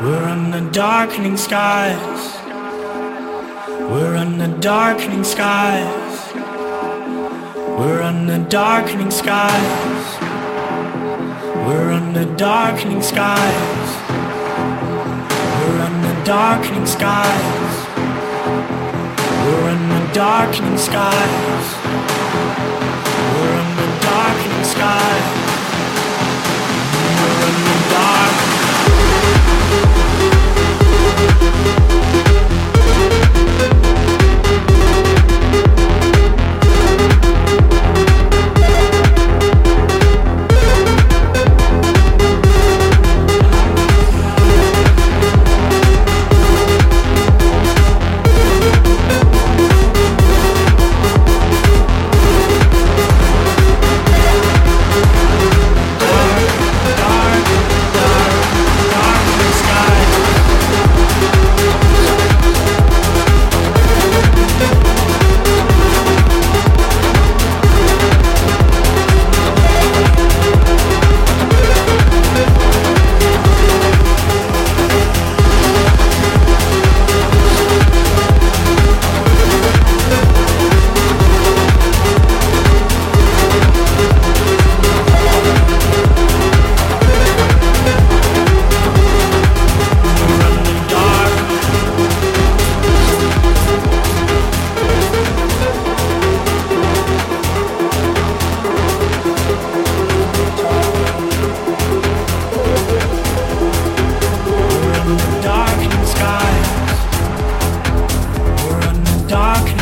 We're under darkening skies. We're under darkening skies. We're under darkening skies. We're under darkening skies. We're under darkening skies. We're under darkening skies. We're under darkening skies. We're under dark. darkness.